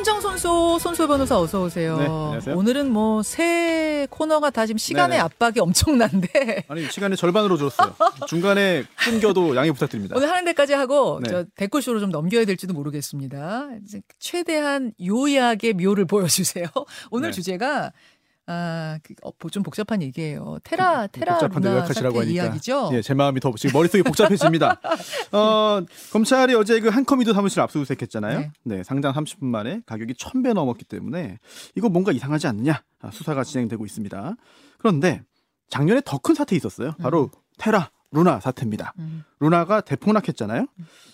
탐정 손소 손소 변호사 어서 오세요. 네, 안녕하세요. 오늘은 뭐 새 코너가 다 지금 시간의 네네. 압박이 엄청난데 아니 시간의 절반으로 줄었어요. 중간에 끊겨도 양해 부탁드립니다. 오늘 하는 데까지 하고 네. 저 댓글쇼로 좀 넘겨야 될지도 모르겠습니다. 최대한 요약의 묘를 보여주세요. 오늘 네. 주제가 아, 그, 어, 좀 복잡한 얘기예요. 테라 테라 복잡한데 요약하시라고 하니까. 이야기죠. 예, 제 마음이 더 지금 머릿속이 복잡해집니다. 어, 검찰이 어제 그 한컴퓨터 사무실 압수수색했잖아요. 네. 네. 상장 30분 만에 가격이 1000배 넘었기 때문에 이거 뭔가 이상하지 않느냐 아, 수사가 진행되고 있습니다. 그런데 작년에 더 큰 사태 있었어요. 바로 테라 루나 사태입니다. 음. 루나가 대폭락했잖아요.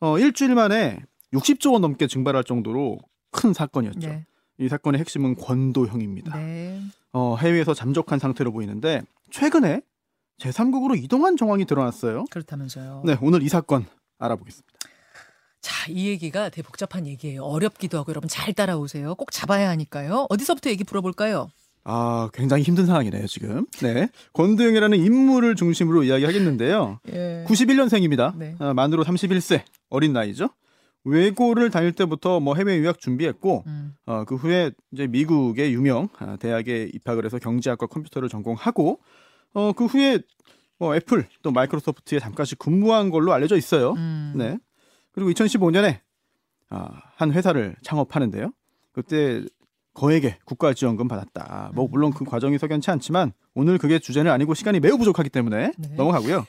어, 일주일 만에 60조 원 넘게 증발할 정도로 큰 사건이었죠. 네. 이 사건의 핵심은 권도형입니다. 네. 어, 해외에서 잠적한 상태로 보이는데 최근에 제3국으로 이동한 정황이 드러났어요. 그렇다면서요. 네, 오늘 이 사건 알아보겠습니다. 자, 이 얘기가 되게 복잡한 얘기예요. 어렵기도 하고 여러분 잘 따라오세요. 꼭 잡아야 하니까요. 어디서부터 얘기 풀어볼까요? 아, 굉장히 힘든 상황이네요, 지금. 네. 권도영이라는 인물을 중심으로 이야기하겠는데요. 예. 91년생입니다. 네. 만으로 31세. 어린 나이죠. 외고를 다닐 때부터 뭐 해외 유학 준비했고 음. 어, 그 후에 이제 미국의 유명 아, 대학에 입학을 해서 경제학과 컴퓨터를 전공하고 어, 그 후에 뭐 애플 또 마이크로소프트에 잠깐씩 근무한 걸로 알려져 있어요. 음. 네. 그리고 2015년에 아, 한 회사를 창업하는데요. 그때 거액의 국가지원금 받았다. 뭐 음. 물론 그 과정이 석연치 않지만 오늘 그게 주제는 아니고 시간이 매우 부족하기 때문에 네. 넘어가고요.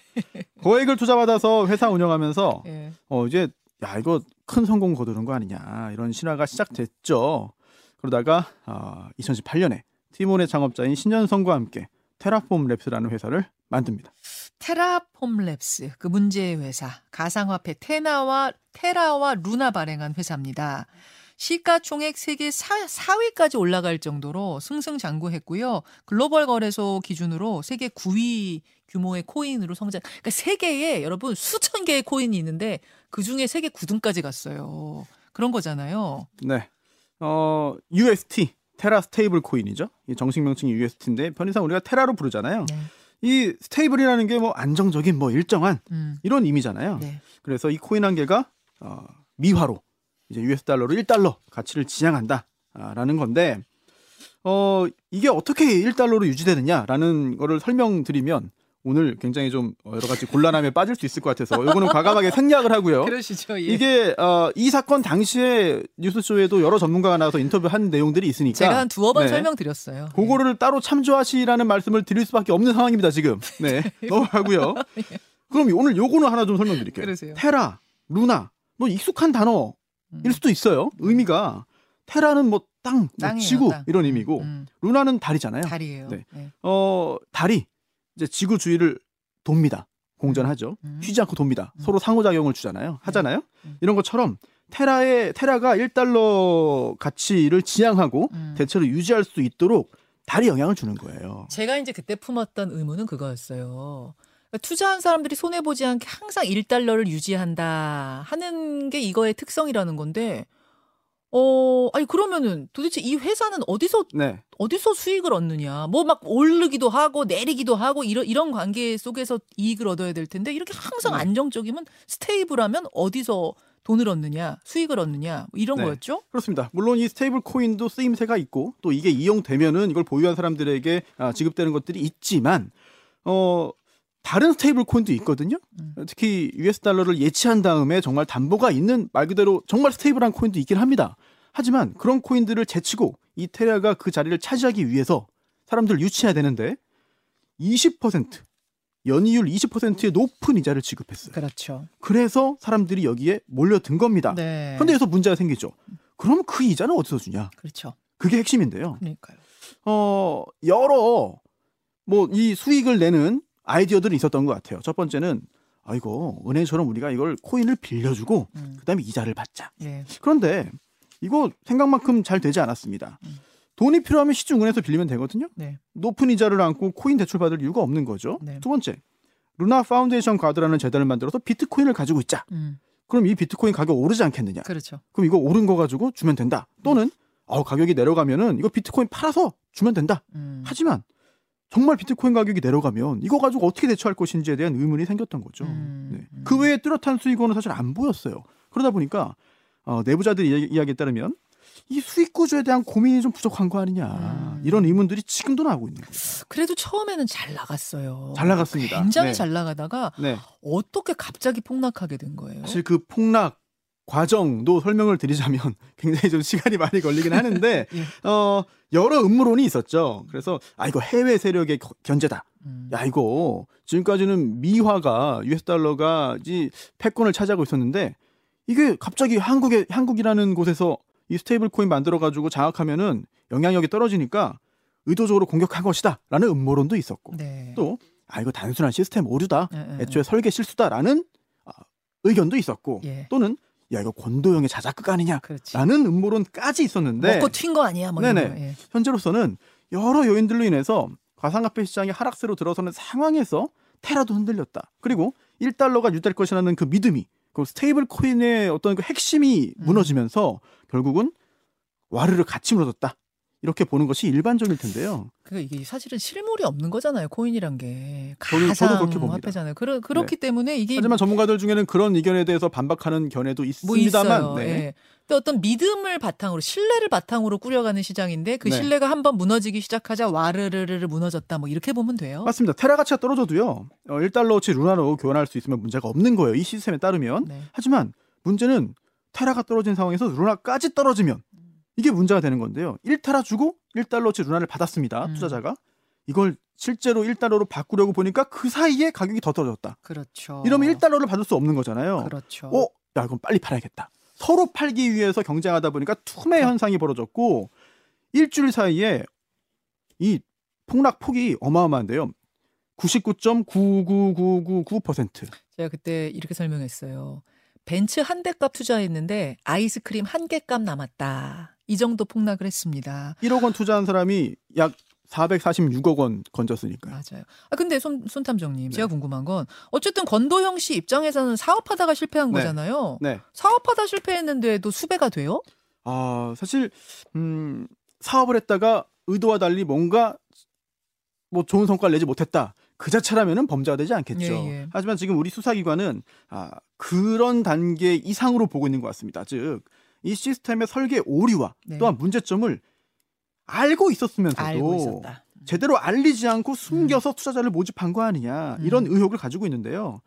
거액을 투자받아서 회사 운영하면서 예. 어 이제 야 이거 큰 성공 거두는 거 아니냐 이런 신화가 시작됐죠. 그러다가 아, 2018년에 티몬의 창업자인 신현성과 함께 테라폼 랩스라는 회사를 만듭니다. 테라폼 랩스 그 문제의 회사 가상화폐 테나와 테라와 루나 발행한 회사입니다. 시가총액 세계 4, 4위까지 올라갈 정도로 승승장구했고요. 글로벌 거래소 기준으로 세계 9위 규모의 코인으로 성장. 그러니까 세계에 여러분 수천 개의 코인이 있는데 그 중에 세계 9등까지 갔어요. 그런 거잖아요. 네. 어 UST 테라 스테이블 코인이죠. 이 정식 명칭이 UST인데 편의상 우리가 테라로 부르잖아요. 네. 이 stable이라는 게 뭐 안정적인 뭐 일정한 음. 이런 의미잖아요. 네. 그래서 이 코인 한 개가 어, 미화로 이제 US 달러로 1달러 가치를 지향한다라는 건데 어 이게 어떻게 1달러로 유지되느냐라는 거를 설명드리면 오늘 굉장히 좀 여러 가지 곤란함에 빠질 수 있을 것 같아서 이거는 과감하게 생략을 하고요. 그러시죠. 예. 이게 어, 이 사건 당시에 뉴스쇼에도 여러 전문가가 나와서 인터뷰한 내용들이 있으니까 제가 한 두어 번 네. 설명드렸어요. 그거를 따로 참조하시라는 말씀을 드릴 수밖에 없는 상황입니다 지금. 네 넘어가고요. 그럼 오늘 요거는 하나 좀 설명드릴게요. 그러세요. 테라, 루나, 뭐 익숙한 단어일 음. 수도 있어요. 의미가 테라는 뭐 땅, 뭐 땅이에요, 지구 땅. 이런 음, 의미고 음. 루나는 달이잖아요. 달이에요. 네. 네. 어 달이 이제 지구 주위를 돕니다. 공전하죠. 음. 쉬지 않고 돕니다. 음. 서로 상호작용을 주잖아요. 하잖아요. 음. 이런 것처럼 테라의 테라가 1달러 가치를 지향하고 음. 대체로 유지할 수 있도록 달이 영향을 주는 거예요. 제가 이제 그때 품었던 의문은 그거였어요. 그러니까 투자한 사람들이 손해 보지 않게 항상 1달러를 유지한다 하는 게 이거의 특성이라는 건데 어 아니 그러면은 도대체 이 회사는 어디서 네. 어디서 수익을 얻느냐? 뭐 막 오르기도 하고 내리기도 하고 이런 이런 관계 속에서 이익을 얻어야 될 텐데 이렇게 항상 네. 안정적이면 스테이블하면 어디서 돈을 얻느냐, 수익을 얻느냐 뭐 이런 네. 거였죠? 그렇습니다. 물론 이 스테이블 코인도 쓰임새가 있고 또 이게 이용되면은 이걸 보유한 사람들에게 아, 지급되는 것들이 있지만 어 다른 스테이블 코인도 있거든요. 음. 특히 US 달러를 예치한 다음에 정말 담보가 있는 말 그대로 정말 stable한 코인도 있긴 합니다. 하지만 그런 코인들을 제치고 이 테라가 그 자리를 차지하기 위해서 사람들을 유치해야 되는데 20% 연이율 20%의 높은 이자를 지급했어요. 그렇죠. 그래서 사람들이 여기에 몰려든 겁니다. 네. 그런데 여기서 문제가 생기죠. 그럼 그 이자는 어디서 주냐? 그렇죠. 그게 핵심인데요. 그러니까요. 어, 여러 뭐 이 수익을 내는 아이디어들이 있었던 것 같아요. 첫 번째는 아이고 은행처럼 우리가 이걸 코인을 빌려주고 음. 그다음에 이자를 받자. 예. 그런데 이거 생각만큼 잘 되지 않았습니다. 음. 돈이 필요하면 시중은행에서 빌리면 되거든요. 네. 높은 이자를 안고 코인 대출 받을 이유가 없는 거죠. 네. 두 번째, 루나 파운데이션 가드라는 재단을 만들어서 비트코인을 가지고 있자. 음. 그럼 이 비트코인 가격 오르지 않겠느냐? 그렇죠. 그럼 이거 오른 거 가지고 주면 된다. 또는 어, 가격이 내려가면은 이거 비트코인 팔아서 주면 된다. 음. 하지만 정말 비트코인 가격이 내려가면 이거 가지고 어떻게 대처할 것인지에 대한 의문이 생겼던 거죠. 음, 네. 음. 그 외에 뚜렷한 수익원은 사실 안 보였어요. 그러다 보니까 어, 내부자들이 이야기- 이야기에 따르면 이 수익 구조에 대한 고민이 좀 부족한 거 아니냐 음. 이런 의문들이 지금도 나오고 있는 거예요. 그래도 처음에는 잘 나갔어요. 잘 나갔습니다. 굉장히 네. 잘 나가다가 네, 어떻게 갑자기 폭락하게 된 거예요? 사실 그 폭락 과정도 설명을 드리자면 굉장히 좀 시간이 많이 걸리긴 하는데 예. 어 여러 음모론이 있었죠. 그래서 아 이거 해외 세력의 겨- 견제다. 음. 야 이거 지금까지는 미화가 US 달러가 이 패권을 차지하고 있었는데 이게 갑자기 한국에 한국이라는 곳에서 이 스테이블 코인 만들어 가지고 장악하면은 영향력이 떨어지니까 의도적으로 공격한 것이다라는 음모론도 있었고 네. 또아 이거 단순한 시스템 오류다. 예, 예, 애초에 설계 실수다라는 아, 의견도 있었고 예. 또는 야 이거 권도형의 자작극 아니냐라는 그렇지. 음모론까지 있었는데 먹고 튄 거 아니야? 뭐 네네. 예. 현재로서는 여러 요인들로 인해서 가상화폐 시장이 하락세로 들어서는 상황에서 테라도 흔들렸다. 그리고 1달러가 유지될 것이라는 그 믿음이 그 스테이블 코인의 어떤 그 핵심이 음. 무너지면서 결국은 와르르 같이 무너졌다. 이렇게 보는 것이 일반적일 텐데요. 그러니까 이게 사실은 실물이 없는 거잖아요. 코인이란 게 저는- 저도 그렇게 가상 봅니다. 화폐잖아요. 그러, 그렇기 때문에 이게 하지만 전문가들 중에는 그런 의견에 대해서 반박하는 견해도 뭐 있습니다만 있어요. 네. 예. 또 어떤 믿음을 바탕으로 신뢰를 바탕으로 꾸려가는 시장인데 그 네. 신뢰가 한번 무너지기 시작하자 와르르르 무너졌다. 뭐 이렇게 보면 돼요. 맞습니다. 테라 가치가 떨어져도요. 어, 1달러어치 루나로 교환할 수 있으면 문제가 없는 거예요. 이 시스템에 따르면. 네. 하지만 문제는 테라가 떨어진 상황에서 루나까지 떨어지면 이게 문제가 되는 건데요. 1테라 주고 1달러치 루나를 받았습니다. 음. 투자자가. 이걸 실제로 1달러로 바꾸려고 보니까 그 사이에 가격이 더 떨어졌다. 그렇죠. 이러면 1달러를 받을 수 없는 거잖아요. 그렇죠. 어, 야, 이건 빨리 팔아야겠다. 서로 팔기 위해서 경쟁하다 보니까 투매 현상이 벌어졌고 일주일 사이에 이 폭락 폭이 어마어마한데요. 99.99999%. 제가 그때 이렇게 설명했어요. 벤츠 한 대 값 투자했는데 아이스크림 한 개 값 남았다. 이 정도 폭락을 했습니다. 1억 원 투자한 사람이 약 446억 원 건졌으니까요. 맞아요. 아 근데 손 손탐정님 네. 제가 궁금한 건 어쨌든 권도형 씨 입장에서는 사업하다가 실패한 네. 거잖아요. 네. 사업하다 실패했는데도 수배가 돼요? 아, 사실 음, 사업을 했다가 의도와 달리 뭔가 뭐 좋은 성과를 내지 못했다. 그 자체라면은 범죄가 되지 않겠죠. 예, 예. 하지만 지금 우리 수사기관은 아, 그런 단계 이상으로 보고 있는 것 같습니다. 즉, 이 시스템의 설계 오류와 네. 또한 문제점을 알고 있었으면서도 알고 있었다. 제대로 알리지 않고 숨겨서 투자자를 모집한 거 아니냐 이런 음. 의혹을 가지고 있는데요.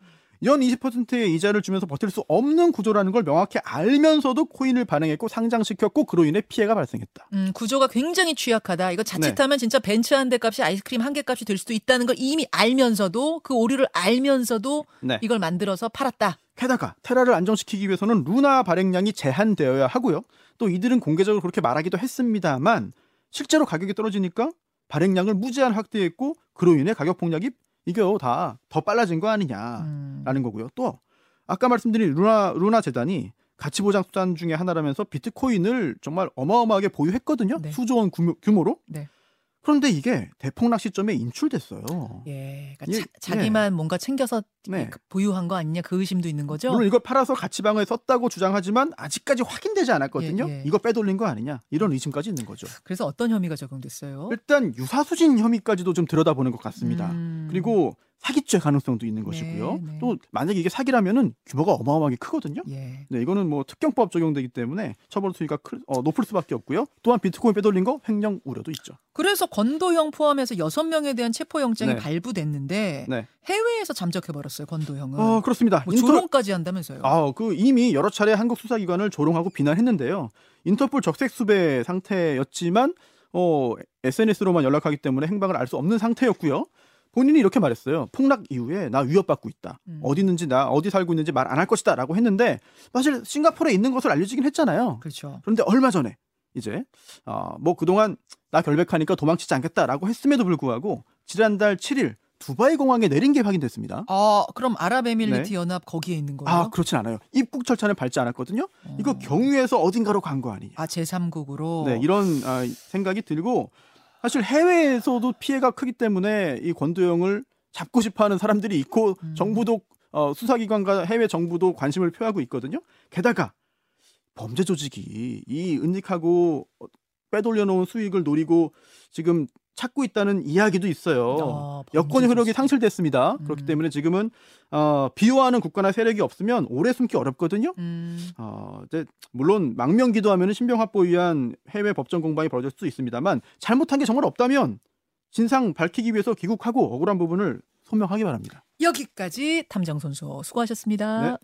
연 20%의 이자를 주면서 버틸 수 없는 구조라는 걸 명확히 알면서도 코인을 발행했고 상장시켰고 그로 인해 피해가 발생했다. 음, 구조가 굉장히 취약하다. 이거 네. 자칫하면 진짜 벤츠 한 대 값이 아이스크림 한 개 값이 될 수도 있다는 걸 이미 알면서도 그 오류를 알면서도 네. 이걸 만들어서 팔았다. 게다가 테라를 안정시키기 위해서는 루나 발행량이 제한되어야 하고요. 또 이들은 공개적으로 그렇게 말하기도 했습니다만 실제로 가격이 떨어지니까 발행량을 무제한 확대했고 그로 인해 가격 폭락이 이게 다더 빨라진 거 아니냐라는 음. 거고요. 또 아까 말씀드린 루나 루나 재단이 가치 보장 수단 중에 하나라면서 비트코인을 정말 어마어마하게 보유했거든요. 네. 수조 원 규모, 규모로. 네. 그런데 이게 대폭락 시점에 인출됐어요. 예. 그러니까 예, 자, 기만 뭔가 챙겨서 네. 그 보유한 거 아니냐 그 의심도 있는 거죠. 물론 이걸 팔아서 가치방을 썼다고 주장하지만 아직까지 확인되지 않았거든요. 예, 예. 이거 빼돌린 거 아니냐 이런 의심까지 있는 거죠. 그래서 어떤 혐의가 적용됐어요? 일단 유사수진 혐의까지도 좀 들여다보는 것 같습니다. 음. 그리고 사기죄 가능성도 있는 네, 것이고요. 네. 또 만약에 이게 사기라면은 규모가 어마어마하게 크거든요. 예. 네, 이거는 뭐 특경법 적용되기 때문에 처벌 수위가 클- 어, 높을 수밖에 없고요. 또한 비트코인 빼돌린 거 횡령 우려도 있죠. 그래서 건도형 포함해서 여섯 명에 대한 체포 영장이 네. 발부됐는데 네. 해외에서 잠적해 버렸어요. 건도형은. 어, 그렇습니다. 뭐 인터- 조롱까지 한다면서요. 아, 그 이미 여러 차례 한국 수사기관을 조롱하고 비난했는데요. 인터폴 적색 수배 상태였지만 어, SNS로만 연락하기 때문에 행방을 알 수 없는 상태였고요. 본인이 이렇게 말했어요. 폭락 이후에 나 위협받고 있다. 음. 어디 있는지 나 어디 살고 있는지 말 안 할 것이다라고 했는데 사실 싱가포르에 있는 것을 알려지긴 했잖아요. 그렇죠. 그런데 얼마 전에 이제 어, 뭐 그동안 나 결백하니까 도망치지 않겠다라고 했음에도 불구하고 지난달 7일 두바이 공항에 내린 게 확인됐습니다. 아, 그럼 아랍에미리트 연합 거기에 있는 거예요? 아 그렇진 않아요. 입국 절차는 밟지 않았거든요. 이거 어. 경유해서 어딘가로 간 거 아니냐. 아, 제3국으로. 네, 이런 아, 생각이 들고 사실 해외에서도 피해가 크기 때문에 이 권도영을 잡고 싶어하는 사람들이 있고 음. 정부도 어, 수사기관과 해외 정부도 관심을 표하고 있거든요. 게다가 범죄 조직이 이 은닉하고 어, 빼돌려 놓은 수익을 노리고 지금 찾고 있다는 이야기도 있어요. 어, 여권 효력이 범죄 상실됐습니다. 음. 그렇기 때문에 지금은 어, 비호하는 국가나 세력이 없으면 오래 숨기 어렵거든요. 음. 어, 이제 물론 망명 기도 하면 신병 확보에 의한 해외 법정 공방이 벌어질 수 있습니다만 잘못한 게 정말 없다면 진상 밝히기 위해서 귀국하고 억울한 부분을 소명하기 바랍니다. 여기까지 탐정 선수 수고하셨습니다. 네.